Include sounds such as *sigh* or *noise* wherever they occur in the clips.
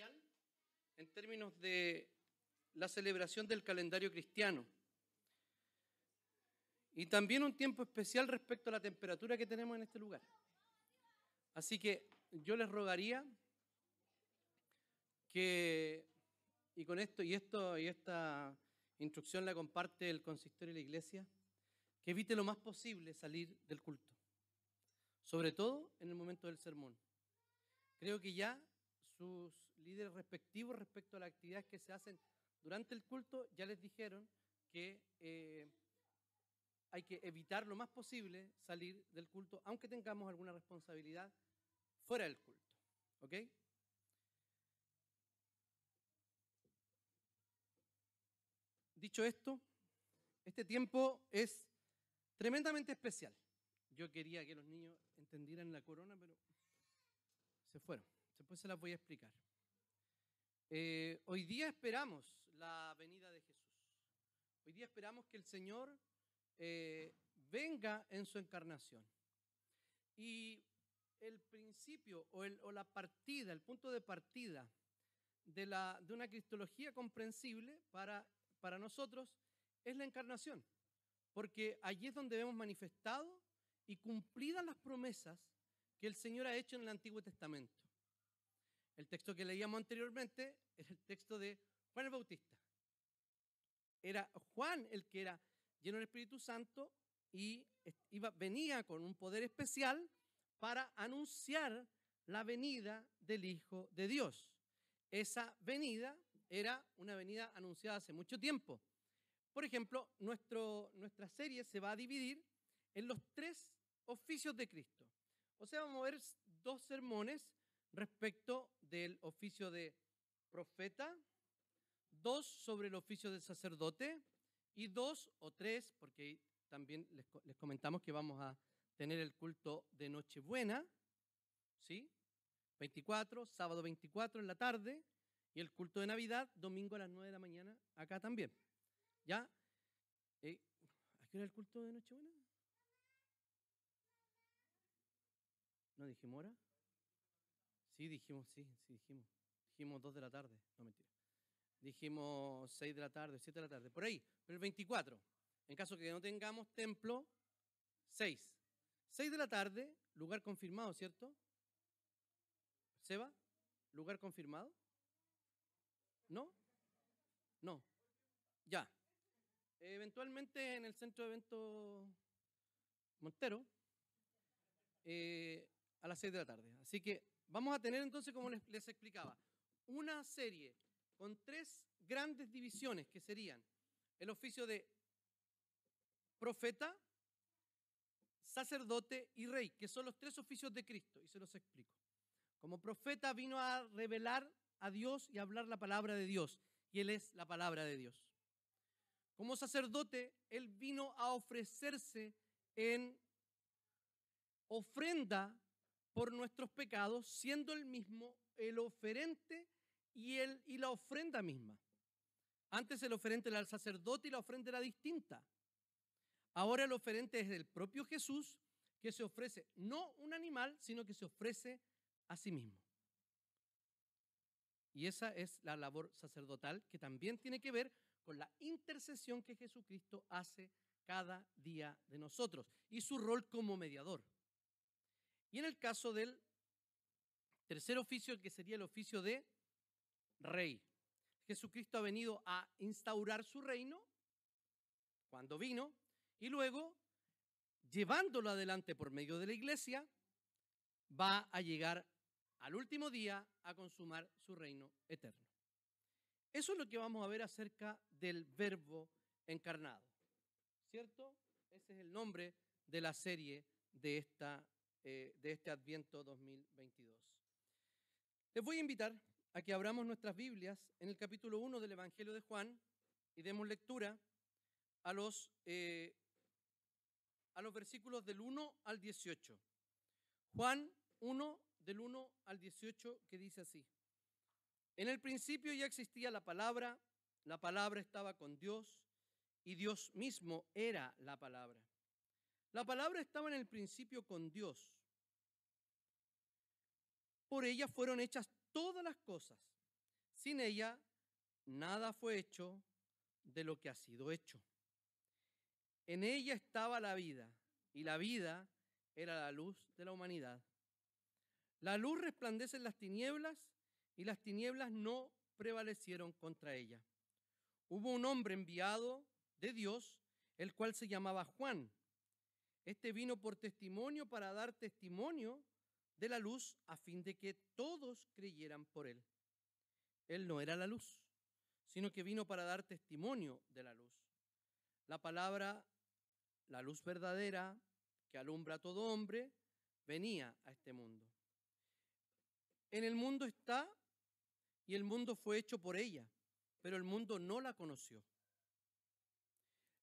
especial en términos de la celebración del calendario cristiano. Y también un tiempo especial respecto a la temperatura que tenemos en este lugar. Así que yo les rogaría que, y con esto y esto y esta instrucción la comparte el consistorio de la iglesia, que evite lo más posible salir del culto, sobre todo en el momento del sermón. Creo que ya sus líderes respectivos respecto a las actividades que se hacen durante el culto ya les dijeron que eh, hay que evitar lo más posible salir del culto, aunque tengamos alguna responsabilidad fuera del culto. ¿Ok? Dicho esto, este tiempo es tremendamente especial. Yo quería que los niños entendieran la corona, pero se fueron. Después se las voy a explicar. Eh, hoy día esperamos la venida de Jesús. Hoy día esperamos que el Señor eh, venga en su encarnación. Y el principio o, la partida, el punto de partida de, la, una cristología comprensible para, para nosotros es la encarnación. Porque allí es donde vemos manifestado y cumplidas las promesas que el Señor ha hecho en el Antiguo Testamento. Texto que leíamos anteriormente era el texto de Juan el Bautista. Era Juan el que era lleno del Espíritu Santo y venía con un poder especial para anunciar la venida del Hijo de Dios. Esa venida era una venida anunciada hace mucho tiempo. Por ejemplo, nuestra serie se va a dividir en los tres oficios de Cristo. O sea, vamos a ver dos sermones respecto del oficio de profeta, dos sobre el oficio de sacerdote y dos o tres, porque también les, comentamos que vamos a tener el culto de Nochebuena, ¿sí? 24, sábado 24 en la tarde, y el culto de Navidad, domingo a las 9 de la mañana, acá también. ¿Ya? Eh, ¿A qué hora el culto de Nochebuena? ¿No dijimos hora? Sí, dijimos, sí, sí, dijimos. Dijimos 2 de la tarde. No, mentira. Dijimos 6 de la tarde, 7 de la tarde. Por ahí. Pero el 24. En caso que no tengamos templo, 6. 6 de la tarde, lugar confirmado, ¿cierto? ¿Seba? ¿Lugar confirmado? ¿No? No. Ya. Eventualmente en el centro de eventos Montero, eh, a las 6 de la tarde. Así que vamos a tener entonces, como les, explicaba, una serie con tres grandes divisiones que serían el oficio de profeta, sacerdote y rey, que son los tres oficios de Cristo, y se los explico. Como profeta vino a revelar a Dios y hablar la palabra de Dios, y Él es la palabra de Dios. Como sacerdote, Él vino a ofrecerse en ofrenda por nuestros pecados, siendo el mismo el oferente y, el, y la ofrenda misma. Antes el oferente era el sacerdote y la ofrenda era distinta. Ahora el oferente es el propio Jesús que se ofrece, no un animal, sino que se ofrece a sí mismo. Y esa es la labor sacerdotal que también tiene que ver con la intercesión que Jesucristo hace cada día de nosotros y su rol como mediador. Y en el caso del tercer oficio, que sería el oficio de rey. Jesucristo ha venido a instaurar su reino cuando vino y luego, llevándolo adelante por medio de la iglesia, va a llegar al último día a consumar su reino eterno. Eso es lo que vamos a ver acerca del verbo encarnado. ¿Cierto? Ese es el nombre de la serie de, esta, eh, de este Adviento 2022. Les voy a invitar a que abramos nuestras Biblias en el capítulo 1 del Evangelio de Juan y demos lectura a los, eh, a los versículos del 1 al 18. Juan 1 del 1 al 18 que dice así. En el principio ya existía la palabra, la palabra estaba con Dios y Dios mismo era la palabra. La palabra estaba en el principio con Dios. Por ella fueron hechas todas las cosas, Sin ella, nada fue hecho de lo que ha sido hecho. En ella estaba la vida, y la vida era la luz de la humanidad. La luz resplandece en las tinieblas, y las tinieblas no prevalecieron contra ella. Hubo un hombre enviado de Dios, el cual se llamaba Juan. Este vino por testimonio para dar testimonio de la luz a fin de que todos creyeran por él. Él no era la luz, sino que vino para dar testimonio de la luz. La palabra, la luz verdadera que alumbra a todo hombre, venía a este mundo. En el mundo está y el mundo fue hecho por ella, pero el mundo no la conoció.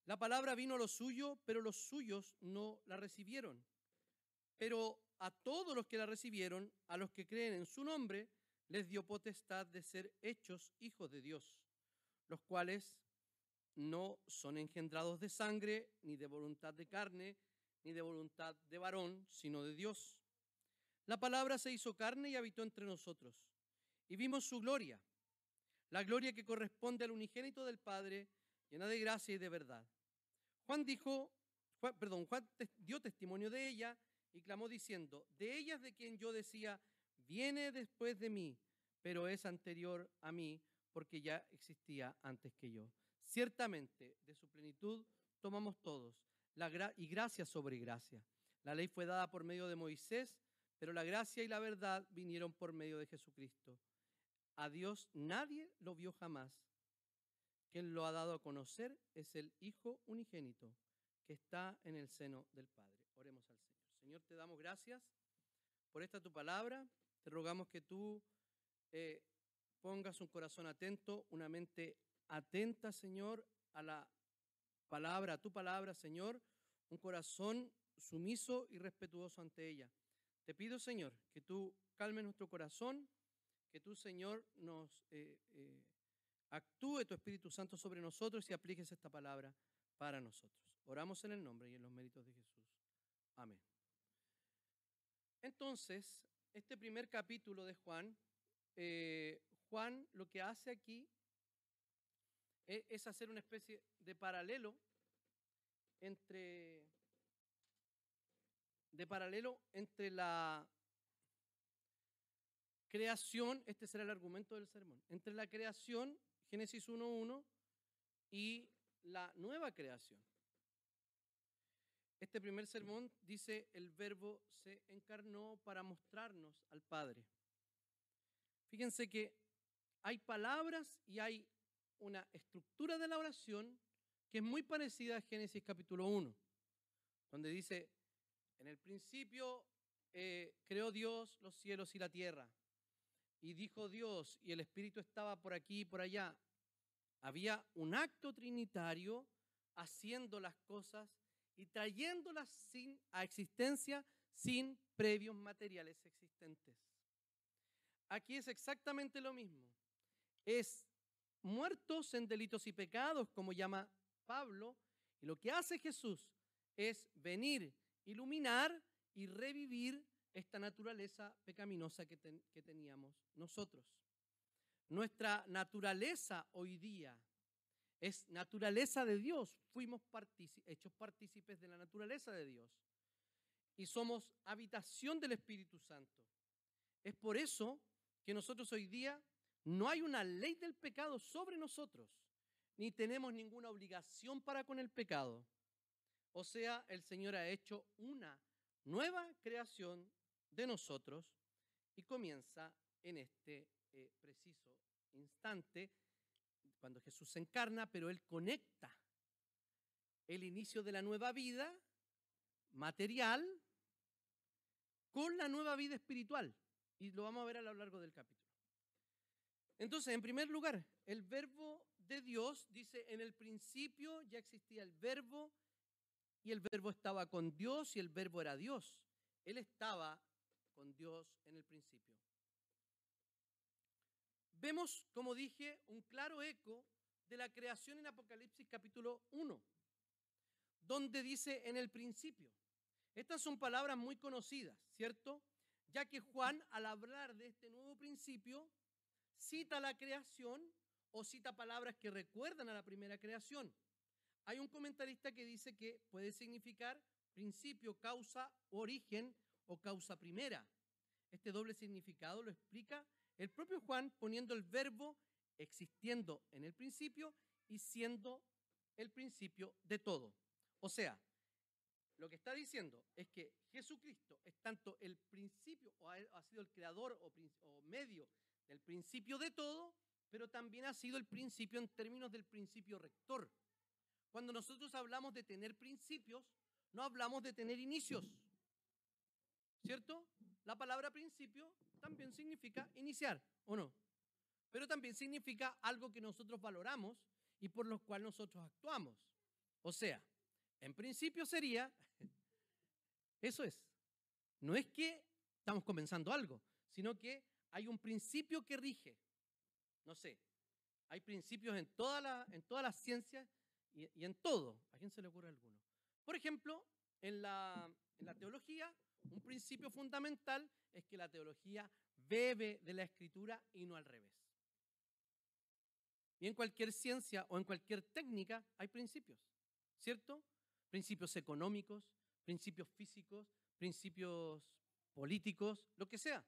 La palabra vino a lo suyo, pero los suyos no la recibieron. Pero a todos los que la recibieron, a los que creen en su nombre, les dio potestad de ser hechos hijos de Dios, los cuales no son engendrados de sangre, ni de voluntad de carne, ni de voluntad de varón, sino de Dios. La palabra se hizo carne y habitó entre nosotros, y vimos su gloria, la gloria que corresponde al unigénito del Padre, llena de gracia y de verdad. Juan dijo, perdón, Juan dio testimonio de ella y clamó diciendo, de ellas de quien yo decía, viene después de mí, pero es anterior a mí, porque ya existía antes que yo. Ciertamente, de su plenitud tomamos todos, la y gracia sobre gracia. La ley fue dada por medio de Moisés, pero la gracia y la verdad vinieron por medio de Jesucristo. A Dios nadie lo vio jamás. Quien lo ha dado a conocer es el Hijo unigénito que está en el seno del Padre. Oremos al Señor. Señor, te damos gracias por esta tu palabra. Te rogamos que tú eh, pongas un corazón atento, una mente atenta, Señor, a la palabra, a tu palabra, Señor, un corazón sumiso y respetuoso ante ella. Te pido, Señor, que tú calmes nuestro corazón, que tú, Señor, nos eh, eh, actúe tu Espíritu Santo sobre nosotros y apliques esta palabra para nosotros. Oramos en el nombre y en los méritos de Jesús. Amén. Entonces, este primer capítulo de Juan, eh, Juan lo que hace aquí es, es hacer una especie de paralelo entre de paralelo entre la creación, este será el argumento del sermón, entre la creación, Génesis 1.1, y la nueva creación. Este primer sermón dice, el verbo se encarnó para mostrarnos al Padre. Fíjense que hay palabras y hay una estructura de la oración que es muy parecida a Génesis capítulo 1, donde dice, en el principio eh, creó Dios los cielos y la tierra. Y dijo Dios, y el Espíritu estaba por aquí y por allá. Había un acto trinitario haciendo las cosas y trayéndolas sin, a existencia sin previos materiales existentes. Aquí es exactamente lo mismo. Es muertos en delitos y pecados, como llama Pablo, y lo que hace Jesús es venir iluminar y revivir esta naturaleza pecaminosa que, teníamos nosotros. Nuestra naturaleza hoy día es naturaleza de Dios. Fuimos hechos partícipes de la naturaleza de Dios. Y somos habitación del Espíritu Santo. Es por eso que nosotros hoy día no hay una ley del pecado sobre nosotros, ni tenemos ninguna obligación para con el pecado. O sea, el Señor ha hecho una nueva creación de nosotros y comienza en este eh, preciso instante, cuando Jesús se encarna, pero Él conecta el inicio de la nueva vida material con la nueva vida espiritual. Y lo vamos a ver a lo largo del capítulo. Entonces, en primer lugar, el verbo de Dios dice, en el principio ya existía el verbo y el verbo estaba con Dios y el verbo era Dios. Él estaba con Dios en el principio. Vemos, como dije, un claro eco de la creación en Apocalipsis capítulo 1, donde dice en el principio. Estas son palabras muy conocidas, ¿cierto? Ya que Juan, al hablar de este nuevo principio, cita la creación o cita palabras que recuerdan a la primera creación. Hay un comentarista que dice que puede significar principio, causa, origen o causa primera. Este doble significado lo explica el propio Juan poniendo el verbo existiendo en el principio y siendo el principio de todo. O sea, lo que está diciendo es que Jesucristo es tanto el principio, o ha sido el creador o, o medio del principio de todo, pero también ha sido el principio en términos del principio rector. Cuando nosotros hablamos de tener principios, no hablamos de tener inicios. ¿Cierto? La palabra principio también significa iniciar, ¿o no? Pero también significa algo que nosotros valoramos y por lo cual nosotros actuamos. O sea, en principio sería, *laughs* eso es, no es que estamos comenzando algo, sino que hay un principio que rige. No sé, hay principios en, toda la, en todas las ciencias y, y, en todo. ¿A quién se le ocurre alguno? Por ejemplo, en la, en la teología, un principio fundamental es que la teología bebe de la escritura y no al revés. Y en cualquier ciencia o en cualquier técnica hay principios, ¿cierto? Principios económicos, principios físicos, principios políticos, lo que sea.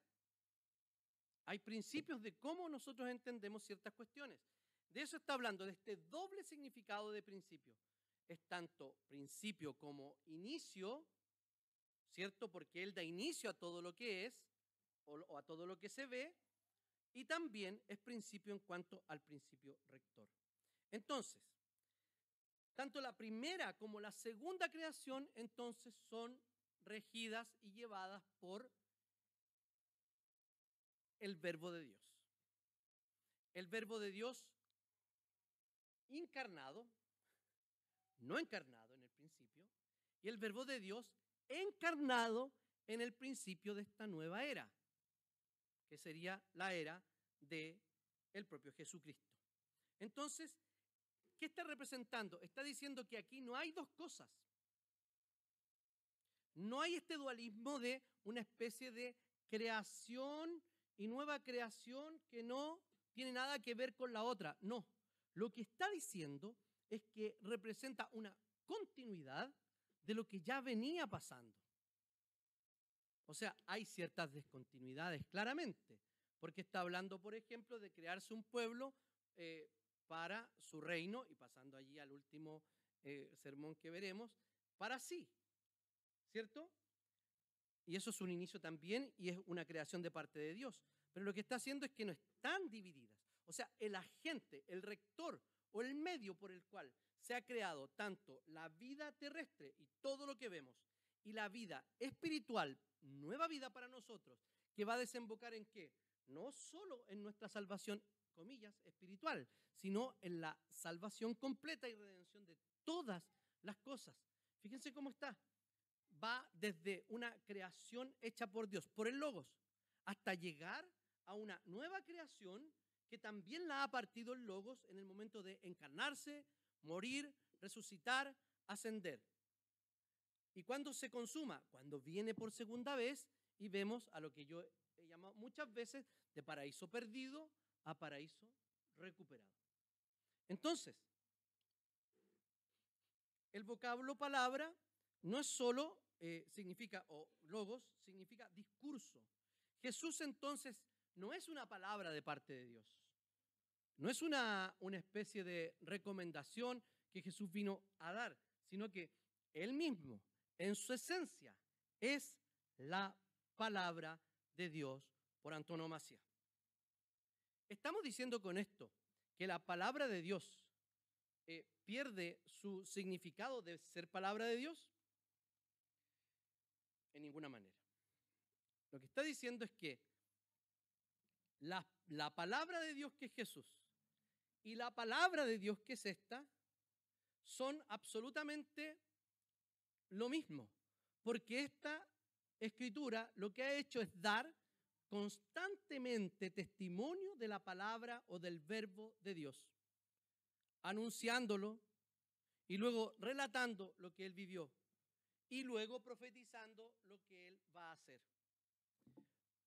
Hay principios de cómo nosotros entendemos ciertas cuestiones. De eso está hablando, de este doble significado de principio. Es tanto principio como inicio, ¿cierto? Porque Él da inicio a todo lo que es o, a todo lo que se ve, y también es principio en cuanto al principio rector. Entonces, tanto la primera como la segunda creación entonces son regidas y llevadas por el verbo de Dios. El verbo de Dios encarnado, no encarnado en el principio, y el verbo de Dios encarnado en el principio de esta nueva era, que sería la era de el propio Jesucristo. Entonces, ¿qué está representando? Está diciendo que aquí no hay dos cosas. No hay este dualismo de una especie de creación y nueva creación que no tiene nada que ver con la otra. No, lo que está diciendo es que representa una continuidad de lo que ya venía pasando. O sea, hay ciertas descontinuidades, claramente, porque está hablando, por ejemplo, de crearse un pueblo eh, para su reino, y pasando allí al último eh, sermón que veremos, para sí, ¿cierto? Y eso es un inicio también y es una creación de parte de Dios. Pero lo que está haciendo es que no están divididas. O sea, el agente, el rector o el medio por el cual se ha creado tanto la vida terrestre y todo lo que vemos y la vida espiritual, nueva vida para nosotros, que va a desembocar en qué? No solo en nuestra salvación, comillas, espiritual, sino en la salvación completa y redención de todas las cosas. Fíjense cómo está va desde una creación hecha por Dios, por el Logos, hasta llegar a una nueva creación que también la ha partido el Logos en el momento de encarnarse, morir, resucitar, ascender. ¿Y cuándo se consuma? Cuando viene por segunda vez y vemos a lo que yo he llamado muchas veces de paraíso perdido a paraíso recuperado. Entonces, el vocablo palabra no es solo eh, significa, o logos, significa discurso. Jesús entonces no es una palabra de parte de Dios. No es una, una especie de recomendación que Jesús vino a dar, sino que Él mismo, en su esencia, es la palabra de Dios por antonomasia. Estamos diciendo con esto que la palabra de Dios eh, pierde su significado de ser palabra de Dios en ninguna manera. Lo que está diciendo es que la, la, palabra de Dios que es Jesús y la palabra de Dios que es esta son absolutamente lo mismo, porque esta escritura lo que ha hecho es dar constantemente testimonio de la palabra o del verbo de Dios, anunciándolo y luego relatando lo que él vivió y luego profetizando lo que él va a hacer.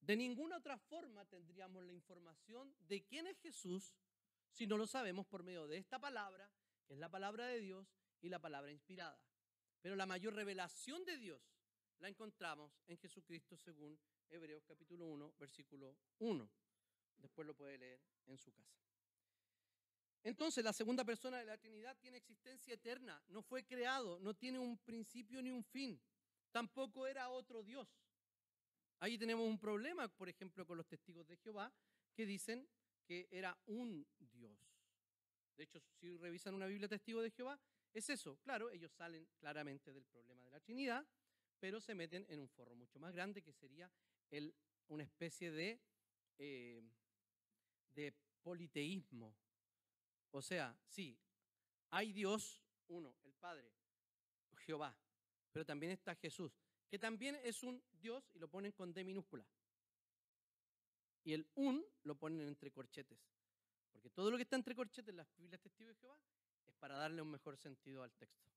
De ninguna otra forma tendríamos la información de quién es Jesús si no lo sabemos por medio de esta palabra, que es la palabra de Dios y la palabra inspirada. Pero la mayor revelación de Dios la encontramos en Jesucristo según Hebreos capítulo 1, versículo 1. Después lo puede leer en su casa. Entonces, la segunda persona de la Trinidad tiene existencia eterna, no fue creado, no tiene un principio ni un fin, tampoco era otro Dios. Ahí tenemos un problema, por ejemplo, con los testigos de Jehová, que dicen que era un Dios. De hecho, si revisan una Biblia testigo de Jehová, es eso. Claro, ellos salen claramente del problema de la Trinidad, pero se meten en un forro mucho más grande que sería el, una especie de, eh, de politeísmo. O sea, sí, hay Dios, uno, el Padre, Jehová, pero también está Jesús, que también es un Dios y lo ponen con D minúscula. Y el un lo ponen entre corchetes. Porque todo lo que está entre corchetes en las Biblias Testigos de Jehová es para darle un mejor sentido al texto.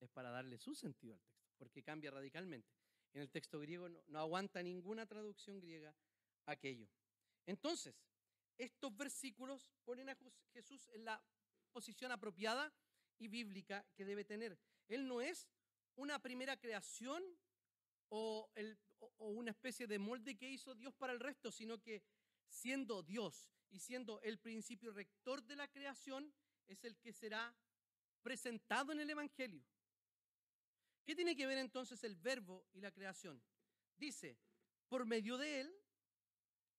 Es para darle su sentido al texto, porque cambia radicalmente. En el texto griego no, no aguanta ninguna traducción griega aquello. Entonces, estos versículos ponen a Jesús en la posición apropiada y bíblica que debe tener. Él no es una primera creación o, una especie de molde que hizo Dios para el resto, sino que siendo Dios y siendo el principio rector de la creación, es el que será presentado en el Evangelio. ¿Qué tiene que ver entonces el verbo y la creación? Dice, por medio de él,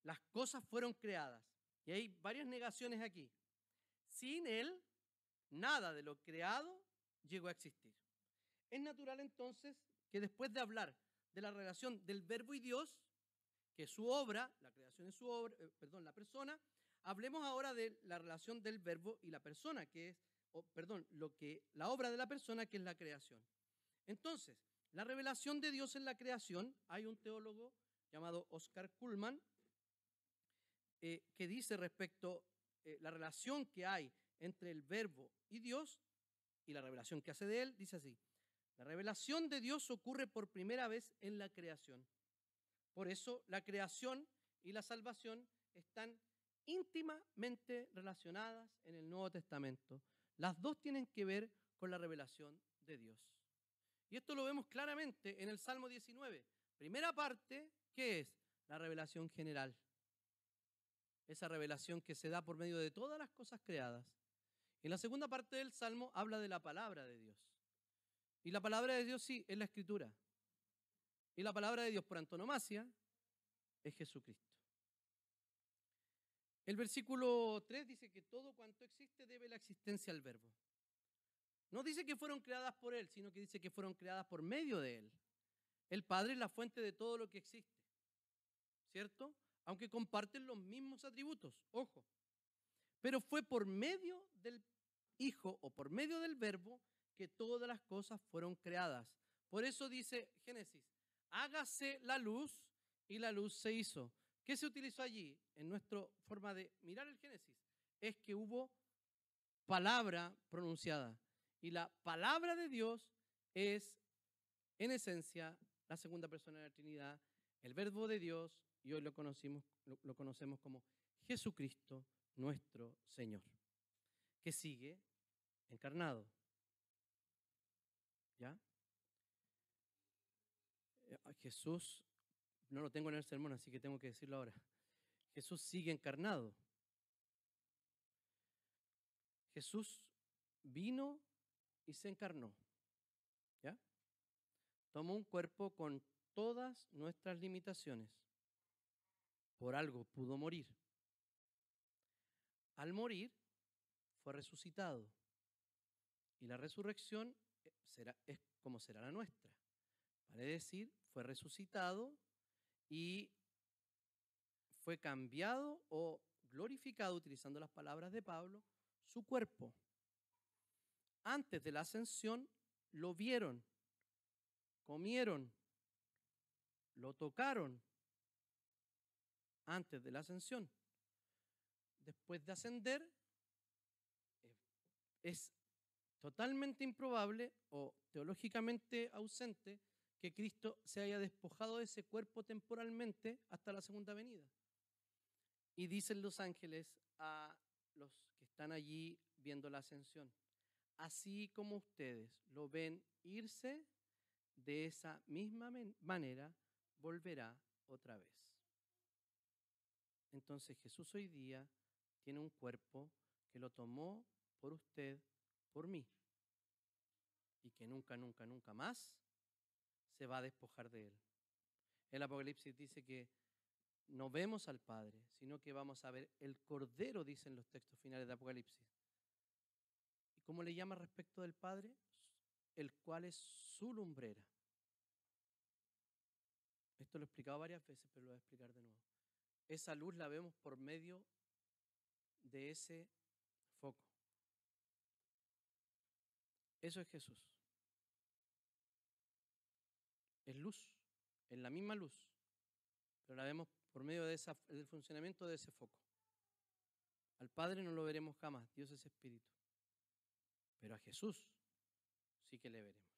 las cosas fueron creadas. Y hay varias negaciones aquí. Sin él, nada de lo creado llegó a existir. Es natural entonces que después de hablar de la relación del verbo y Dios, que es su obra, la creación es su obra, eh, perdón, la persona, hablemos ahora de la relación del verbo y la persona, que es, perdón, lo que, la obra de la persona, que es la creación. Entonces, la revelación de Dios en la creación, hay un teólogo llamado Oscar Kuhlman, eh, que dice respecto eh, la relación que hay entre el verbo y Dios y la revelación que hace de él, dice así, la revelación de Dios ocurre por primera vez en la creación. Por eso la creación y la salvación están íntimamente relacionadas en el Nuevo Testamento. Las dos tienen que ver con la revelación de Dios. Y esto lo vemos claramente en el Salmo 19. Primera parte, ¿qué es? La revelación general. Esa revelación que se da por medio de todas las cosas creadas. En la segunda parte del Salmo habla de la palabra de Dios. Y la palabra de Dios sí, es la escritura. Y la palabra de Dios por antonomasia es Jesucristo. El versículo 3 dice que todo cuanto existe debe la existencia al verbo. No dice que fueron creadas por Él, sino que dice que fueron creadas por medio de Él. El Padre es la fuente de todo lo que existe. ¿Cierto? Aunque comparten los mismos atributos, ojo. Pero fue por medio del Hijo o por medio del Verbo que todas las cosas fueron creadas. Por eso dice Génesis, hágase la luz y la luz se hizo. ¿Qué se utilizó allí en nuestra forma de mirar el Génesis? Es que hubo palabra pronunciada. Y la palabra de Dios es, en esencia, la segunda persona de la Trinidad, el verbo de Dios, y hoy lo, conocimos, lo conocemos como Jesucristo, nuestro Señor, que sigue encarnado. ¿Ya? Eh, Jesús, no lo tengo en el sermón, así que tengo que decirlo ahora. Jesús sigue encarnado. Jesús vino y se encarnó. ¿Ya? Tomó un cuerpo con todas nuestras limitaciones. Por algo pudo morir. Al morir fue resucitado. Y la resurrección es como será la nuestra. Vale decir, fue resucitado y fue cambiado o glorificado, utilizando las palabras de Pablo, su cuerpo. Antes de la ascensión lo vieron, comieron, lo tocaron antes de la ascensión. Después de ascender, es totalmente improbable o teológicamente ausente que Cristo se haya despojado de ese cuerpo temporalmente hasta la segunda venida. Y dicen los ángeles a los que están allí viendo la ascensión, así como ustedes lo ven irse, de esa misma manera volverá otra vez. Entonces Jesús hoy día tiene un cuerpo que lo tomó por usted, por mí, y que nunca, nunca, nunca más se va a despojar de él. El Apocalipsis dice que no vemos al Padre, sino que vamos a ver el Cordero, dicen los textos finales de Apocalipsis. ¿Y cómo le llama respecto del Padre? El cual es su lumbrera. Esto lo he explicado varias veces, pero lo voy a explicar de nuevo. Esa luz la vemos por medio de ese foco. Eso es Jesús. Es luz, es la misma luz, pero la vemos por medio del funcionamiento de ese foco. Al Padre no lo veremos jamás, Dios es espíritu. Pero a Jesús sí que le veremos.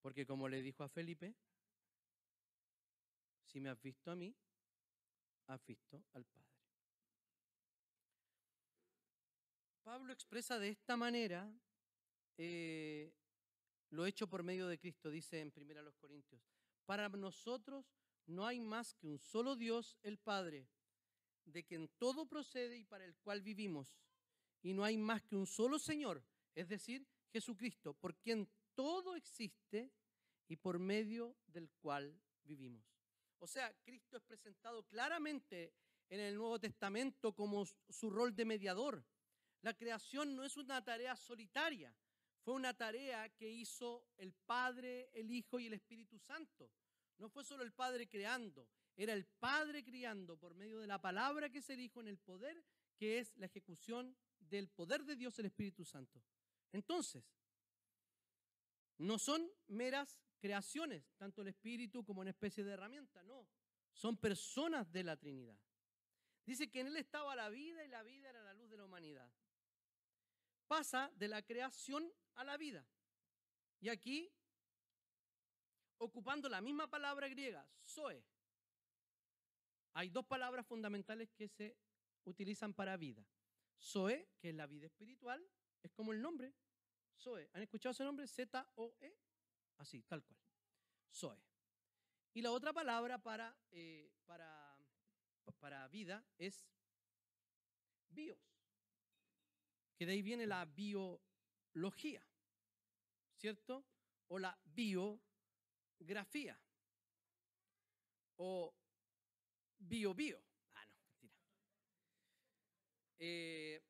Porque como le dijo a Felipe, si me has visto a mí, has visto al Padre. Pablo expresa de esta manera eh, lo hecho por medio de Cristo, dice en 1 Corintios. Para nosotros no hay más que un solo Dios, el Padre, de quien todo procede y para el cual vivimos. Y no hay más que un solo Señor, es decir, Jesucristo, por quien todo existe y por medio del cual vivimos. O sea, Cristo es presentado claramente en el Nuevo Testamento como su rol de mediador. La creación no es una tarea solitaria, fue una tarea que hizo el Padre, el Hijo y el Espíritu Santo. No fue solo el Padre creando, era el Padre criando por medio de la palabra que se dijo en el poder, que es la ejecución del poder de Dios, el Espíritu Santo. Entonces, no son meras creaciones, tanto el Espíritu como una especie de herramienta, no. Son personas de la Trinidad. Dice que en Él estaba la vida y la vida era la luz de la humanidad. Pasa de la creación a la vida. Y aquí, ocupando la misma palabra griega, zoe, hay dos palabras fundamentales que se utilizan para vida. Zoe, que es la vida espiritual, es como el nombre. Zoe. ¿Han escuchado ese nombre? Z-O-E. Así, tal cual. Zoe. Y la otra palabra para, eh, para, para vida es bios, que de ahí viene la biología, ¿cierto? O la biografía, o bio-bio. Ah, no, mentira. Eh,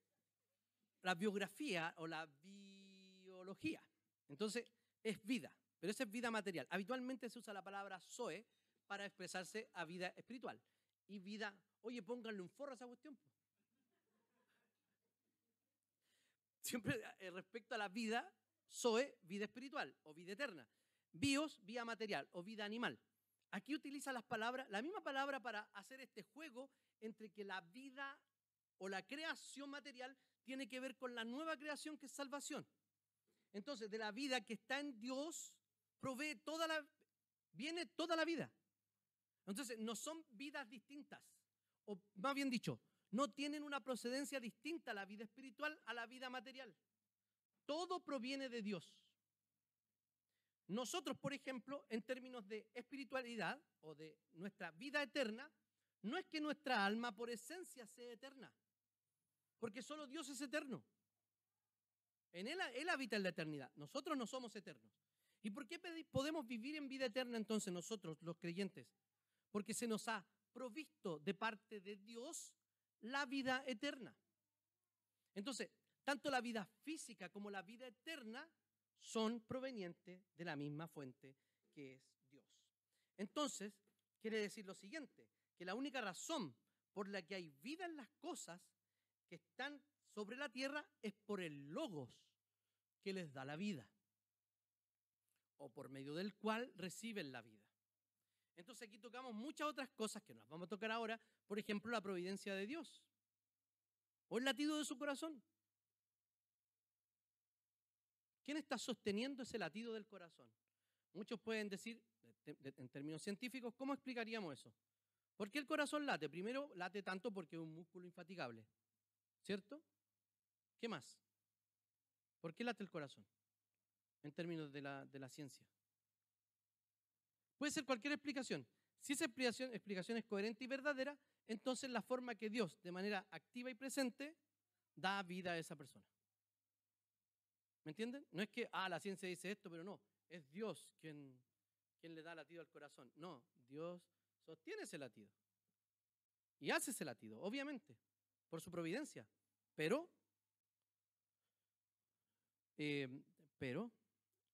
la biografía o la biología. Entonces, es vida. Pero esa es vida material. Habitualmente se usa la palabra Zoe para expresarse a vida espiritual. Y vida, oye, pónganle un forro a esa cuestión. Siempre eh, respecto a la vida, Zoe, vida espiritual o vida eterna. Bios, vida material o vida animal. Aquí utiliza las palabras, la misma palabra para hacer este juego entre que la vida o la creación material tiene que ver con la nueva creación que es salvación. Entonces, de la vida que está en Dios, provee toda la, viene toda la vida. Entonces, no son vidas distintas, o más bien dicho, no tienen una procedencia distinta la vida espiritual a la vida material. Todo proviene de Dios. Nosotros, por ejemplo, en términos de espiritualidad o de nuestra vida eterna, no es que nuestra alma por esencia sea eterna, porque solo Dios es eterno. En él, él habita en la eternidad. Nosotros no somos eternos. ¿Y por qué podemos vivir en vida eterna entonces nosotros, los creyentes? Porque se nos ha provisto de parte de Dios la vida eterna. Entonces, tanto la vida física como la vida eterna son provenientes de la misma fuente que es Dios. Entonces, quiere decir lo siguiente, que la única razón por la que hay vida en las cosas que están sobre la tierra es por el logos que les da la vida o por medio del cual reciben la vida. Entonces aquí tocamos muchas otras cosas que nos vamos a tocar ahora, por ejemplo, la providencia de Dios o el latido de su corazón. ¿Quién está sosteniendo ese latido del corazón? Muchos pueden decir, en términos científicos, ¿cómo explicaríamos eso? ¿Por qué el corazón late? Primero, late tanto porque es un músculo infatigable, ¿cierto? ¿Qué más? ¿Por qué late el corazón? En términos de la, de la ciencia. Puede ser cualquier explicación. Si esa explicación, explicación es coherente y verdadera, entonces la forma que Dios, de manera activa y presente, da vida a esa persona. ¿Me entienden? No es que, ah, la ciencia dice esto, pero no. Es Dios quien, quien le da latido al corazón. No, Dios sostiene ese latido. Y hace ese latido, obviamente, por su providencia. Pero, eh, pero,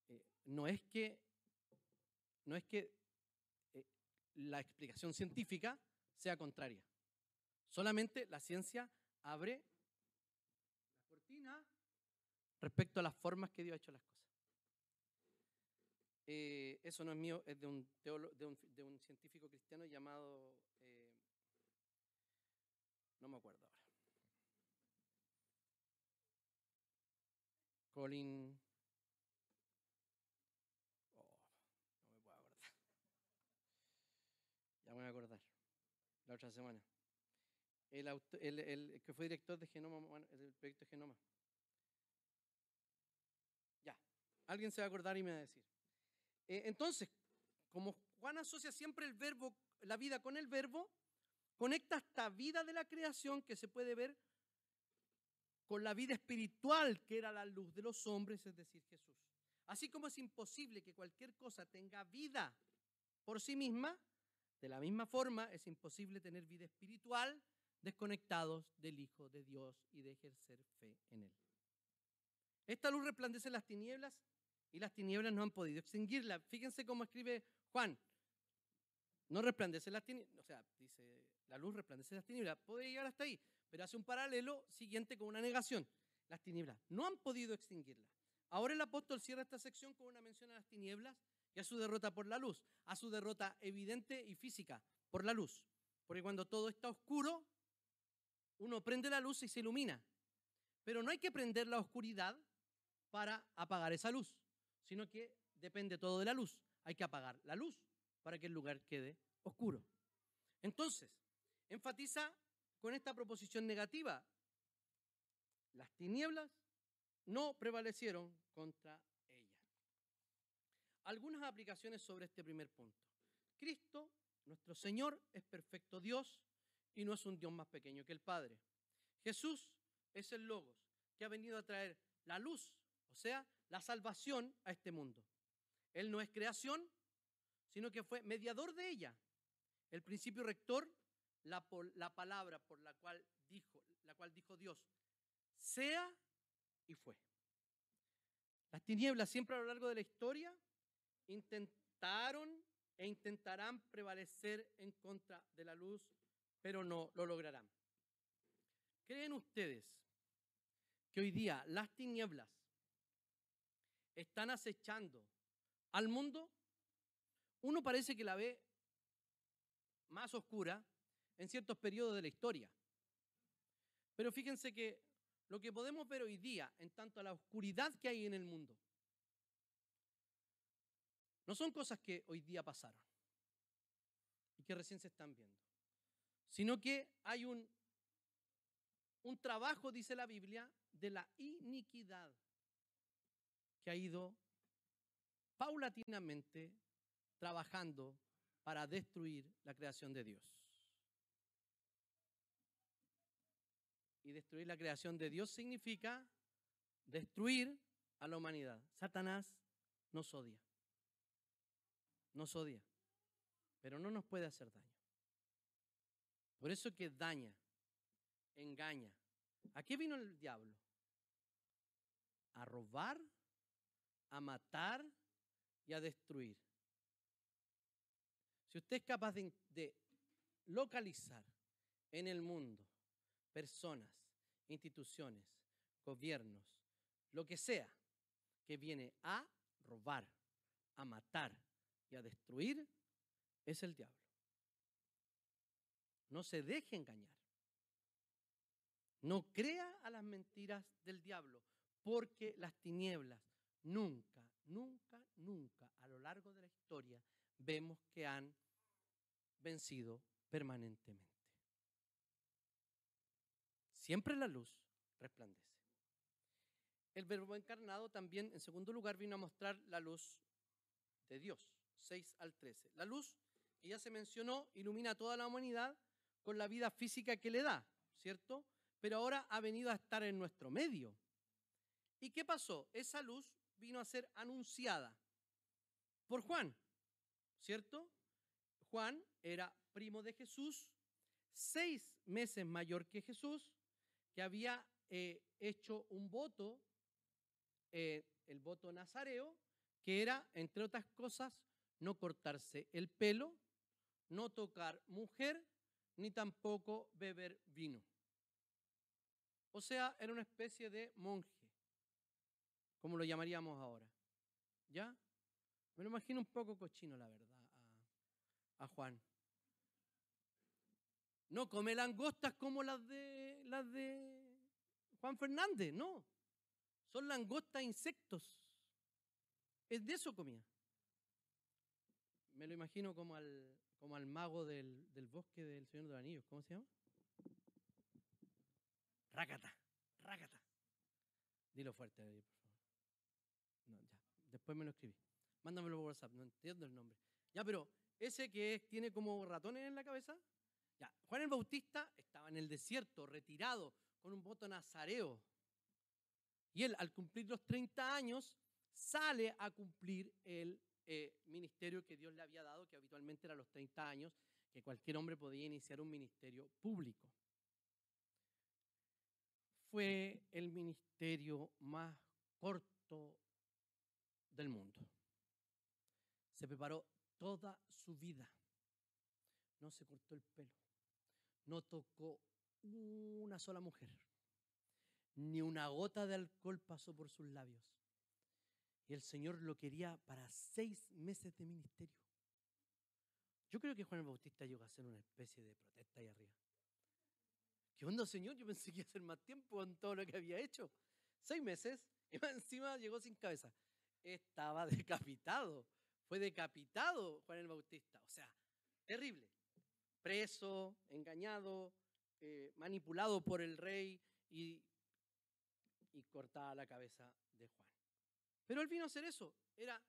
eh, no es que, no es que eh, la explicación científica sea contraria. Solamente la ciencia abre la cortina respecto a las formas que Dios ha hecho las cosas. Eh, eso no es mío, es de un, de un, científico cristiano llamado, eh, no me acuerdo ahora. Colin. Oh, no me puedo acordar. Ya me voy a acordar. Otra semana. El, que fue director de Genoma, el proyecto Genoma. Ya. Alguien se va a acordar y me va a decir. Eh, entonces, como Juan asocia siempre el verbo, la vida con el verbo, conecta esta vida de la creación que se puede ver con la vida espiritual que era la luz de los hombres, es decir, Jesús. Así como es imposible que cualquier cosa tenga vida por sí misma, de la misma forma es imposible tener vida espiritual desconectados del Hijo de Dios y de ejercer fe en Él. Esta luz resplandece las tinieblas y las tinieblas no han podido extinguirla. Fíjense cómo escribe Juan. No resplandece las tinieblas, o sea, dice, la luz resplandece las tinieblas. Puede llegar hasta ahí, pero hace un paralelo siguiente con una negación. Las tinieblas no han podido extinguirla. Ahora el apóstol cierra esta sección con una mención a las tinieblas y a su derrota por la luz, a su derrota evidente y física por la luz. Porque cuando todo está oscuro, uno prende la luz y se ilumina. Pero no hay que prender la oscuridad para apagar esa luz sino que depende todo de la luz. Hay que apagar la luz para que el lugar quede oscuro. Entonces, enfatiza con esta proposición negativa, las tinieblas no prevalecieron contra. Algunas aplicaciones sobre este primer punto. Cristo, nuestro Señor, es perfecto Dios y no es un Dios más pequeño que el Padre. Jesús es el Logos, que ha venido a traer la luz, o sea, la salvación a este mundo. Él no es creación, sino que fue mediador de ella. El principio rector, la, la palabra por la cual dijo, la cual dijo Dios, sea y fue. Las tinieblas siempre a lo largo de la historia intentaron e intentarán prevalecer en contra de la luz, pero no lo lograrán. ¿Creen ustedes que hoy día las tinieblas están acechando al mundo, uno parece que la ve más oscura en ciertos periodos de la historia. Pero fíjense que lo que podemos ver hoy día en tanto a la oscuridad que hay en el mundo, no son cosas que hoy día pasaron y que recién se están viendo, sino que hay un, un trabajo, dice la Biblia, de la iniquidad que ha ido paulatinamente trabajando para destruir la creación de Dios. Y destruir la creación de Dios significa destruir a la humanidad. Satanás nos odia. Nos odia. Pero no nos puede hacer daño. Por eso que daña, engaña. ¿A qué vino el diablo? A robar, a matar y a destruir. Si usted es capaz de, localizar en el mundo personas, instituciones, gobiernos, lo que sea, que viene a robar, a matar y a destruir, es el diablo. No se deje engañar. No crea a las mentiras del diablo, porque las tinieblas nunca nunca, nunca a lo largo de la historia vemos que han vencido permanentemente. Siempre la luz resplandece. El verbo encarnado también, en segundo lugar, vino a mostrar la luz de Dios, 6 al 13. La luz, que ya se mencionó, ilumina toda la humanidad con la vida física que le da, ¿cierto? Pero ahora ha venido a estar en nuestro medio. ¿Y qué pasó? Esa luz vino a ser anunciada por Juan, ¿cierto? Juan era primo de Jesús, seis meses mayor que Jesús, que había eh, hecho un voto, eh, el voto nazareo, que era, entre otras cosas, no cortarse el pelo, no tocar mujer, ni tampoco beber vino. O sea, era una especie de monje, como lo llamaríamos ahora. ¿Ya? Me lo imagino un poco cochino, la verdad, a, Juan. No come langostas como las de, las de Juan Fernández, no. Son langostas insectos. Es de eso comía. Me lo imagino como al, como al mago del, bosque del Señor de los Anillos. ¿Cómo se llama? Rácata, rácata. Dilo fuerte, por favor. No, ya. Después me lo escribí. Mándamelo por WhatsApp, no entiendo el nombre. Ya, pero ese que tiene como ratones en la cabeza. Ya, Juan el Bautista estaba en el desierto, retirado, con un voto nazareo. Y él, al cumplir los 30 años, sale a cumplir el eh, ministerio que Dios le había dado, que habitualmente era los 30 años, que cualquier hombre podía iniciar un ministerio público. Fue el ministerio más corto del mundo. Se preparó toda su vida. No se cortó el pelo. No tocó una sola mujer. Ni una gota de alcohol pasó por sus labios. Y el Señor lo quería para seis meses de ministerio. Yo creo que Juan el Bautista llegó a hacer una especie de protesta ahí arriba. ¿Qué onda, Señor? Yo pensé que iba a hacer más tiempo con todo lo que había hecho. Seis meses *laughs* y encima llegó sin cabeza. Estaba *laughs* decapitado. Fue decapitado Juan el Bautista. O sea, terrible. Preso, engañado, eh, manipulado por el rey y, y cortada la cabeza de Juan. Pero él vino a hacer eso, era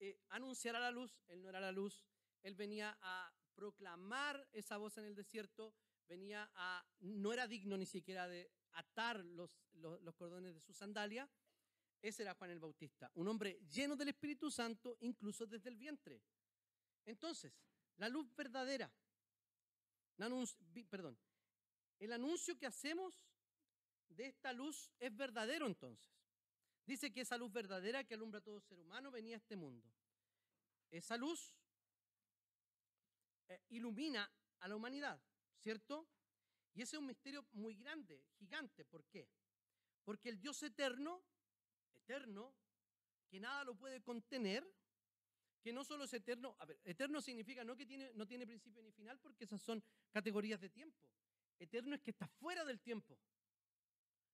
eh, anunciar a la luz, él no era la luz, él venía a proclamar esa voz en el desierto, venía a, no era digno ni siquiera de atar los, los, cordones de su sandalia, ese era Juan el Bautista, un hombre lleno del Espíritu Santo, incluso desde el vientre. Entonces, la luz verdadera, perdón, el anuncio que hacemos de esta luz es verdadero entonces. Dice que esa luz verdadera que alumbra a todo ser humano venía a este mundo. Esa luz eh, ilumina a la humanidad, ¿cierto? Y ese es un misterio muy grande, gigante. ¿Por qué? Porque el Dios eterno, eterno, que nada lo puede contener, que no solo es eterno, a ver, eterno significa no que tiene, no tiene principio ni final, porque esas son categorías de tiempo. Eterno es que está fuera del tiempo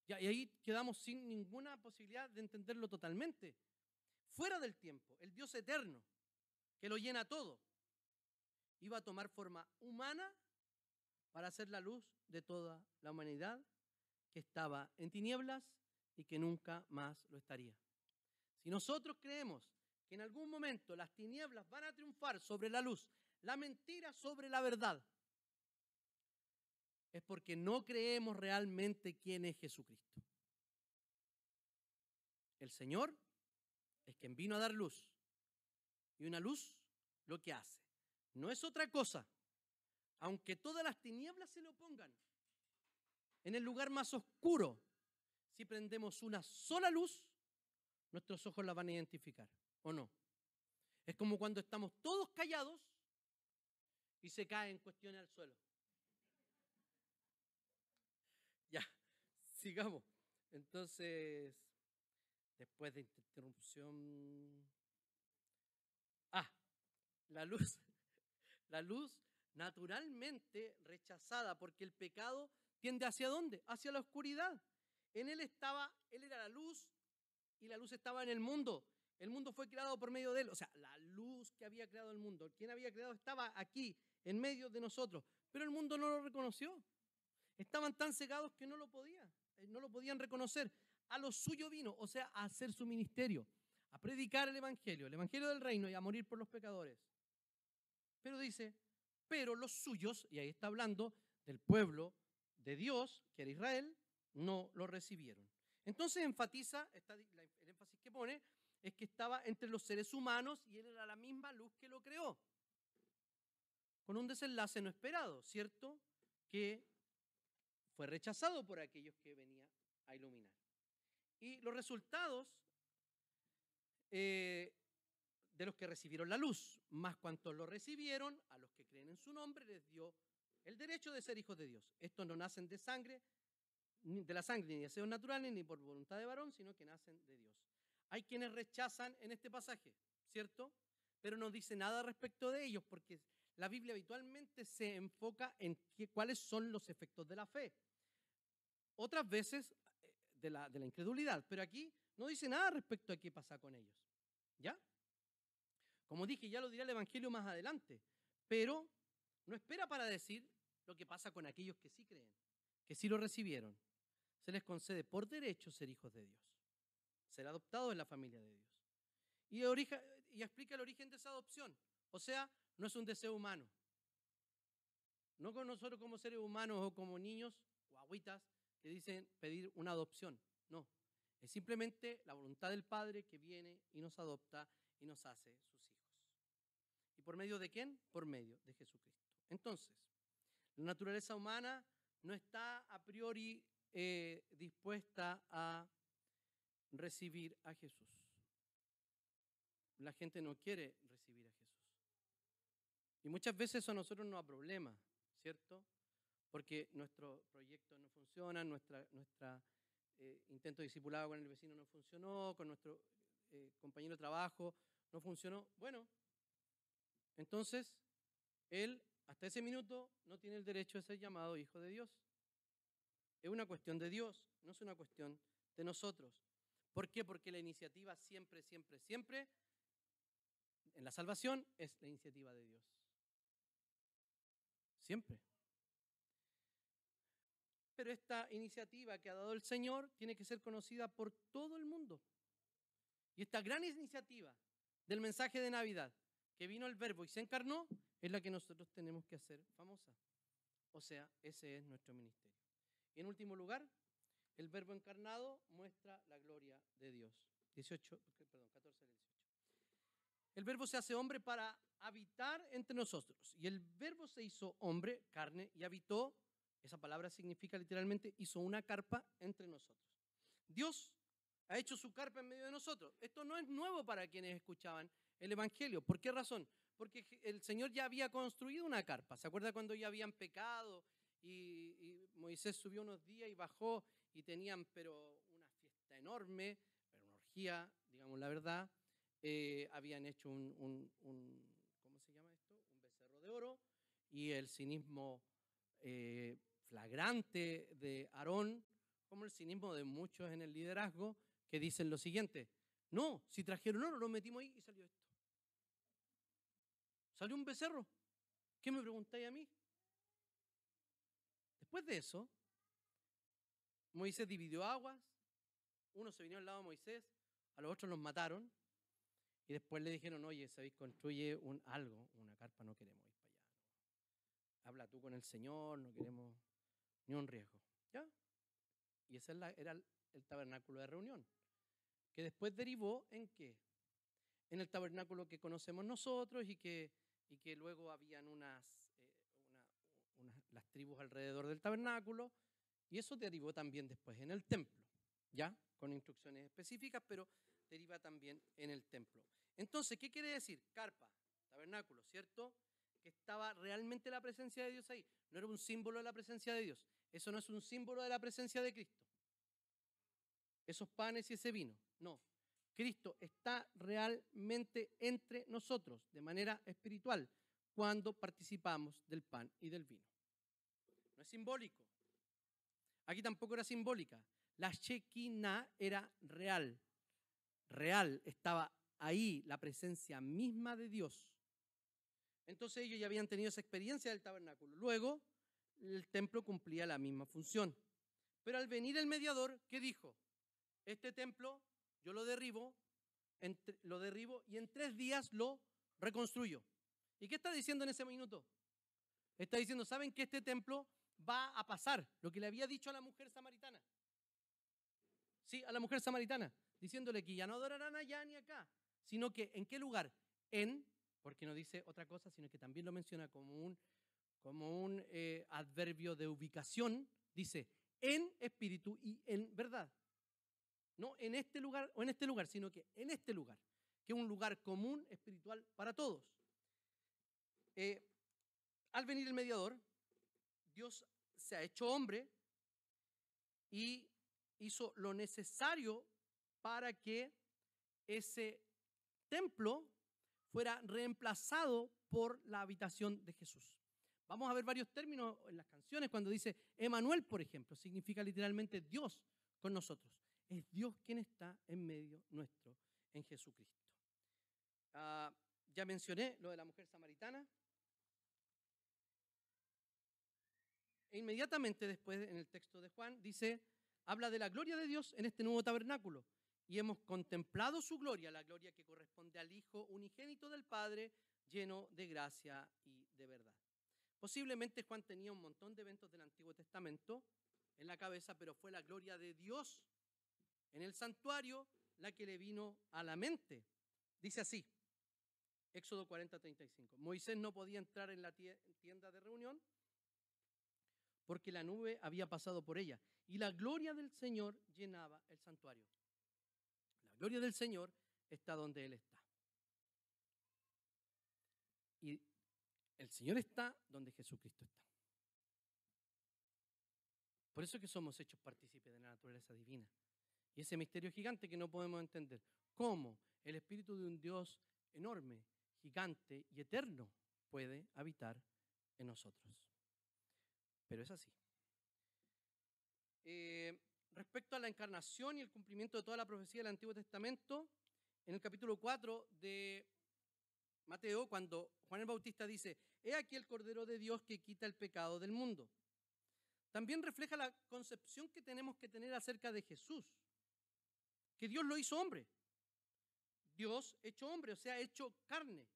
y ahí quedamos sin ninguna posibilidad de entenderlo totalmente. Fuera del tiempo, el Dios eterno, que lo llena todo, iba a tomar forma humana para hacer la luz de toda la humanidad que estaba en tinieblas y que nunca más lo estaría. Si nosotros creemos que en algún momento las tinieblas van a triunfar sobre la luz, la mentira sobre la verdad, es porque no creemos realmente quién es Jesucristo. El Señor es quien vino a dar luz. Y una luz lo que hace no es otra cosa, aunque todas las tinieblas se le opongan. En el lugar más oscuro, si prendemos una sola luz, nuestros ojos la van a identificar, ¿o no? Es como cuando estamos todos callados y se caen cuestiones al suelo. Ya, sigamos. Entonces, después de interrupción. Ah, la luz. *laughs* La luz naturalmente rechazada, porque el pecado tiende hacia dónde? Hacia la oscuridad. En él estaba, él era la luz y la luz estaba en el mundo. El mundo fue creado por medio de Él. O sea, la luz que había creado el mundo, quien había creado estaba aquí, en medio de nosotros. Pero el mundo no lo reconoció. Estaban tan cegados que no lo podían, eh, no lo podían reconocer. A lo suyo vino, o sea, a hacer su ministerio, a predicar el Evangelio, el Evangelio del reino y a morir por los pecadores. Pero dice, pero los suyos, y ahí está hablando del pueblo de Dios, que era Israel, no lo recibieron. Entonces enfatiza, el énfasis que pone es que estaba entre los seres humanos y él era la misma luz que lo creó. Con un desenlace no esperado, ¿cierto? Que fue rechazado por aquellos que venía a iluminar. Y los resultados eh, de los que recibieron la luz, más cuantos lo recibieron, a los que creen en su nombre, les dio el derecho de ser hijos de Dios. Estos no nacen de sangre, de la sangre ni de deseos naturales, ni por voluntad de varón, sino que nacen de Dios. Hay quienes rechazan en este pasaje, ¿cierto? Pero no dice nada respecto de ellos, porque la Biblia habitualmente se enfoca en cuáles son los efectos de la fe. Otras veces eh, de la, incredulidad, pero aquí no dice nada respecto a qué pasa con ellos. ¿Ya? Como dije, ya lo dirá el Evangelio más adelante, pero no espera para decir lo que pasa con aquellos que sí creen, que sí lo recibieron. Se les concede por derecho ser hijos de Dios, ser adoptados en la familia de Dios. Y, explica el origen de esa adopción. O sea, no es un deseo humano. No con nosotros como seres humanos o como niños o que dicen pedir una adopción. No. Es simplemente la voluntad del Padre que viene y nos adopta y nos hace sus hijos. ¿Y por medio de quién? Por medio de Jesucristo. Entonces, la naturaleza humana no está a priori eh, dispuesta a recibir a Jesús. La gente no quiere recibir a Jesús. Y muchas veces eso a nosotros nos da problemas, ¿cierto? Porque nuestro proyecto no funciona, nuestra, nuestra eh, intento discipulado con el vecino no funcionó, con nuestro eh, compañero de trabajo no funcionó. Bueno, entonces, él hasta ese minuto no tiene el derecho de ser llamado hijo de Dios. Es una cuestión de Dios, no es una cuestión de nosotros. ¿Por qué? Porque la iniciativa siempre, siempre, siempre en la salvación es la iniciativa de Dios. Siempre. Pero esta iniciativa que ha dado el Señor tiene que ser conocida por todo el mundo. Y esta gran iniciativa del mensaje de Navidad que vino el verbo y se encarnó, es la que nosotros tenemos que hacer famosa. O sea, ese es nuestro ministerio. Y en último lugar, el verbo encarnado muestra la gloria de Dios. 18, perdón, 14 18. El verbo se hace hombre para habitar entre nosotros. Y el verbo se hizo hombre, carne, y habitó, esa palabra significa literalmente, hizo una carpa entre nosotros. Dios ha hecho su carpa en medio de nosotros. Esto no es nuevo para quienes escuchaban el Evangelio. ¿Por qué razón? Porque el Señor ya había construido una carpa. ¿Se acuerda cuando ya habían pecado y, Moisés subió unos días y bajó y tenían pero una fiesta enorme, pero una orgía, digamos la verdad. Eh, habían hecho un, ¿cómo se llama esto? Un becerro de oro y el cinismo eh, flagrante de Aarón, como el cinismo de muchos en el liderazgo, que dicen lo siguiente, no, si trajeron oro, lo metimos ahí y salió esto. Salió un becerro. ¿Qué me preguntáis a mí? Después de eso, Moisés dividió aguas, uno se vino al lado de Moisés, a los otros los mataron, y después le dijeron, oye, ¿sabéis? Construye un, algo, una carpa, no queremos ir para allá. Habla tú con el Señor, no queremos ni un riesgo. ¿Ya? Y ese era el tabernáculo de reunión, que después derivó en qué? En el tabernáculo que conocemos nosotros y que y que luego habían unas, eh, las tribus alrededor del tabernáculo, y eso derivó también después en el templo, ¿ya? Con instrucciones específicas, pero deriva también en el templo. Entonces, ¿qué quiere decir? Carpa, tabernáculo, ¿cierto? Que estaba realmente la presencia de Dios ahí. No era un símbolo de la presencia de Dios. Eso no es un símbolo de la presencia de Cristo. Esos panes y ese vino. No. Cristo está realmente entre nosotros de manera espiritual cuando participamos del pan y del vino. No es simbólico. Aquí tampoco era simbólica. La Shekinah era real. Real, estaba ahí la presencia misma de Dios. Entonces ellos ya habían tenido esa experiencia del tabernáculo. Luego el templo cumplía la misma función. Pero al venir el mediador, ¿qué dijo? Este templo yo lo derribo, lo derribo y en tres días lo reconstruyo. ¿Y qué está diciendo en ese minuto? Está diciendo, ¿saben que este templo va a pasar? Lo que le había dicho a la mujer samaritana. Sí, a la mujer samaritana, diciéndole que ya no adorarán allá ni acá, sino que en qué lugar? En, porque no dice otra cosa, sino que también lo menciona como un, como un eh, adverbio de ubicación, dice en espíritu y en verdad. No en este lugar o en este lugar, sino que en este lugar, que es un lugar común espiritual para todos. Eh, al venir el mediador, Dios se ha hecho hombre y hizo lo necesario para que ese templo fuera reemplazado por la habitación de Jesús. Vamos a ver varios términos en las canciones cuando dice Emanuel, por ejemplo, significa literalmente Dios con nosotros. Es Dios quien está en medio nuestro en Jesucristo. Ah, ya mencioné lo de la mujer samaritana. E inmediatamente después, en el texto de Juan, dice, habla de la gloria de Dios en este nuevo tabernáculo. Y hemos contemplado su gloria, la gloria que corresponde al Hijo unigénito del Padre, lleno de gracia y de verdad. Posiblemente Juan tenía un montón de eventos del Antiguo Testamento en la cabeza, pero fue la gloria de Dios en el santuario la que le vino a la mente. Dice así, Éxodo 40, 35. Moisés no podía entrar en la tienda de reunión porque la nube había pasado por ella y la gloria del Señor llenaba el santuario. Gloria del Señor está donde Él está. Y el Señor está donde Jesucristo está. Por eso es que somos hechos partícipes de la naturaleza divina. Y ese misterio gigante que no podemos entender. ¿Cómo el Espíritu de un Dios enorme, gigante y eterno puede habitar en nosotros? pero es así. Eh, respecto a la encarnación y el cumplimiento de toda la profecía del Antiguo Testamento, en el capítulo 4 de Mateo, cuando Juan el Bautista dice, he aquí el Cordero de Dios que quita el pecado del mundo. También refleja la concepción que tenemos que tener acerca de Jesús, que Dios lo hizo hombre. Dios hecho hombre, o sea, hecho carne.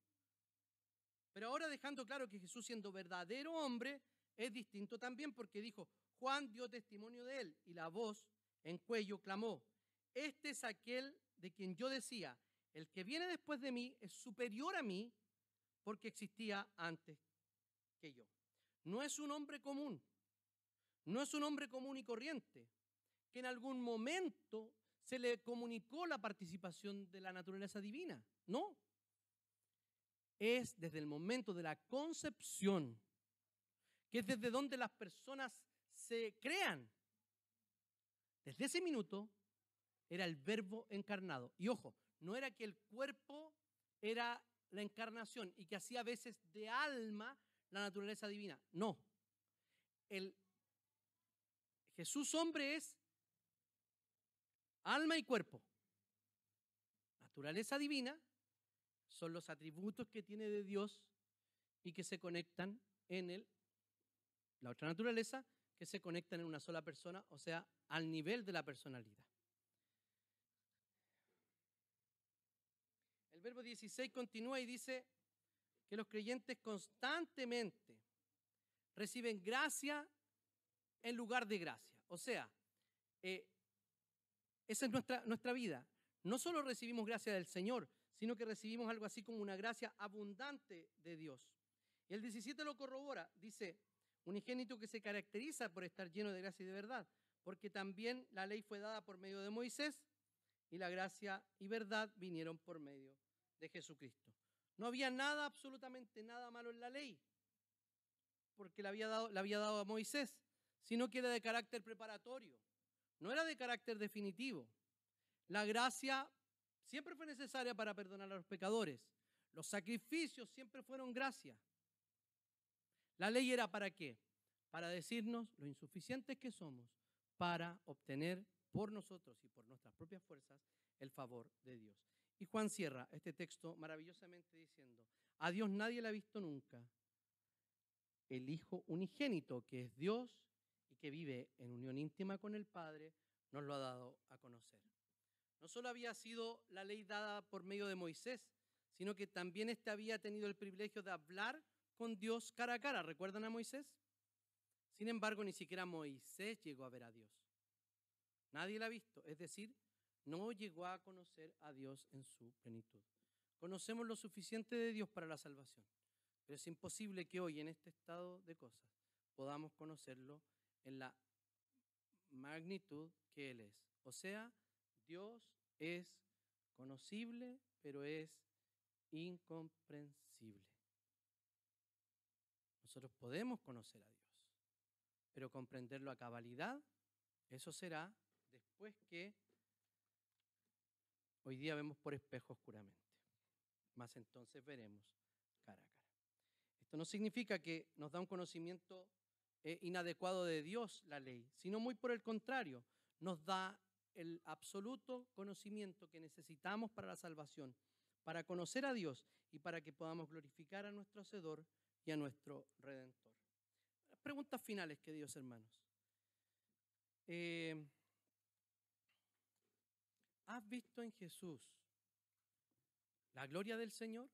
Pero ahora dejando claro que Jesús siendo verdadero hombre, es distinto también porque dijo, Juan dio testimonio de él y la voz en cuello clamó, este es aquel de quien yo decía, el que viene después de mí es superior a mí porque existía antes que yo. No es un hombre común, no es un hombre común y corriente, que en algún momento se le comunicó la participación de la naturaleza divina, no. Es desde el momento de la concepción que es desde donde las personas se crean. Desde ese minuto era el verbo encarnado. Y ojo, no era que el cuerpo era la encarnación y que hacía a veces de alma la naturaleza divina. No. El Jesús hombre es alma y cuerpo. Naturaleza divina son los atributos que tiene de Dios y que se conectan en el la otra naturaleza, que se conectan en una sola persona, o sea, al nivel de la personalidad. El verbo 16 continúa y dice que los creyentes constantemente reciben gracia en lugar de gracia. O sea, eh, esa es nuestra, nuestra vida. No solo recibimos gracia del Señor, sino que recibimos algo así como una gracia abundante de Dios. Y el 17 lo corrobora, dice, unigénito que se caracteriza por estar lleno de gracia y de verdad, porque también la ley fue dada por medio de Moisés y la gracia y verdad vinieron por medio de Jesucristo. No había nada, absolutamente nada malo en la ley, porque la había dado, la había dado a Moisés, sino que era de carácter preparatorio, no era de carácter definitivo. La gracia siempre fue necesaria para perdonar a los pecadores. Los sacrificios siempre fueron gracia. La ley era para qué? Para decirnos lo insuficientes que somos para obtener por nosotros y por nuestras propias fuerzas el favor de Dios. Y Juan cierra este texto maravillosamente diciendo, a Dios nadie le ha visto nunca. El Hijo unigénito, que es Dios y que vive en unión íntima con el Padre, nos lo ha dado a conocer. No solo había sido la ley dada por medio de Moisés, sino que también éste había tenido el privilegio de hablar con Dios cara a cara. ¿Recuerdan a Moisés? Sin embargo, ni siquiera Moisés llegó a ver a Dios. Nadie la ha visto, es decir, no llegó a conocer a Dios en su plenitud. Conocemos lo suficiente de Dios para la salvación, pero es imposible que hoy en este estado de cosas podamos conocerlo en la magnitud que Él es. O sea, Dios es conocible, pero es incomprensible. Nosotros podemos conocer a Dios, pero comprenderlo a cabalidad, eso será después que hoy día vemos por espejo oscuramente. Más entonces veremos cara a cara. Esto no significa que nos da un conocimiento eh, inadecuado de Dios la ley, sino muy por el contrario, nos da el absoluto conocimiento que necesitamos para la salvación, para conocer a Dios y para que podamos glorificar a nuestro Hacedor y a nuestro Redentor. Preguntas finales, queridos hermanos. Eh, ¿Has visto en Jesús la gloria del Señor?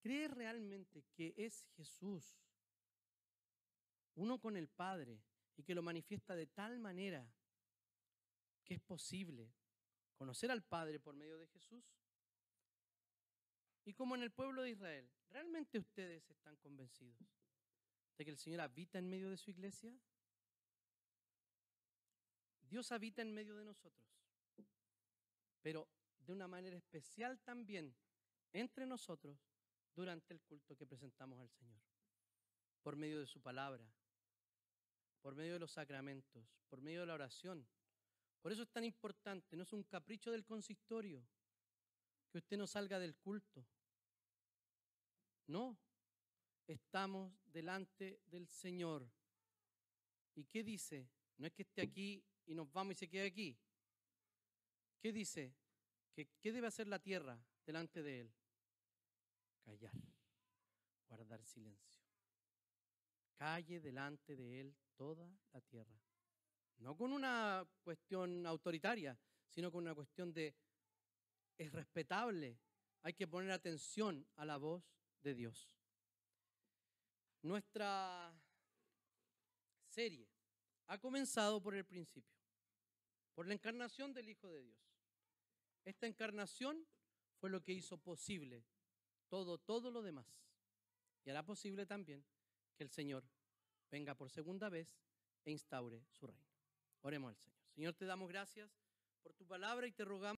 ¿Crees realmente que es Jesús uno con el Padre y que lo manifiesta de tal manera que es posible conocer al Padre por medio de Jesús? Y como en el pueblo de Israel, ¿realmente ustedes están convencidos de que el Señor habita en medio de su iglesia? Dios habita en medio de nosotros, pero de una manera especial también entre nosotros durante el culto que presentamos al Señor, por medio de su palabra, por medio de los sacramentos, por medio de la oración. Por eso es tan importante, no es un capricho del consistorio que usted no salga del culto. No, estamos delante del Señor. ¿Y qué dice? No es que esté aquí y nos vamos y se quede aquí. ¿Qué dice? ¿Qué, ¿Qué debe hacer la tierra delante de Él? Callar, guardar silencio. Calle delante de Él toda la tierra. No con una cuestión autoritaria, sino con una cuestión de es respetable. Hay que poner atención a la voz de Dios. Nuestra serie ha comenzado por el principio, por la encarnación del Hijo de Dios. Esta encarnación fue lo que hizo posible todo, todo lo demás. Y hará posible también que el Señor venga por segunda vez e instaure su reino. Oremos al Señor. Señor, te damos gracias por tu palabra y te rogamos.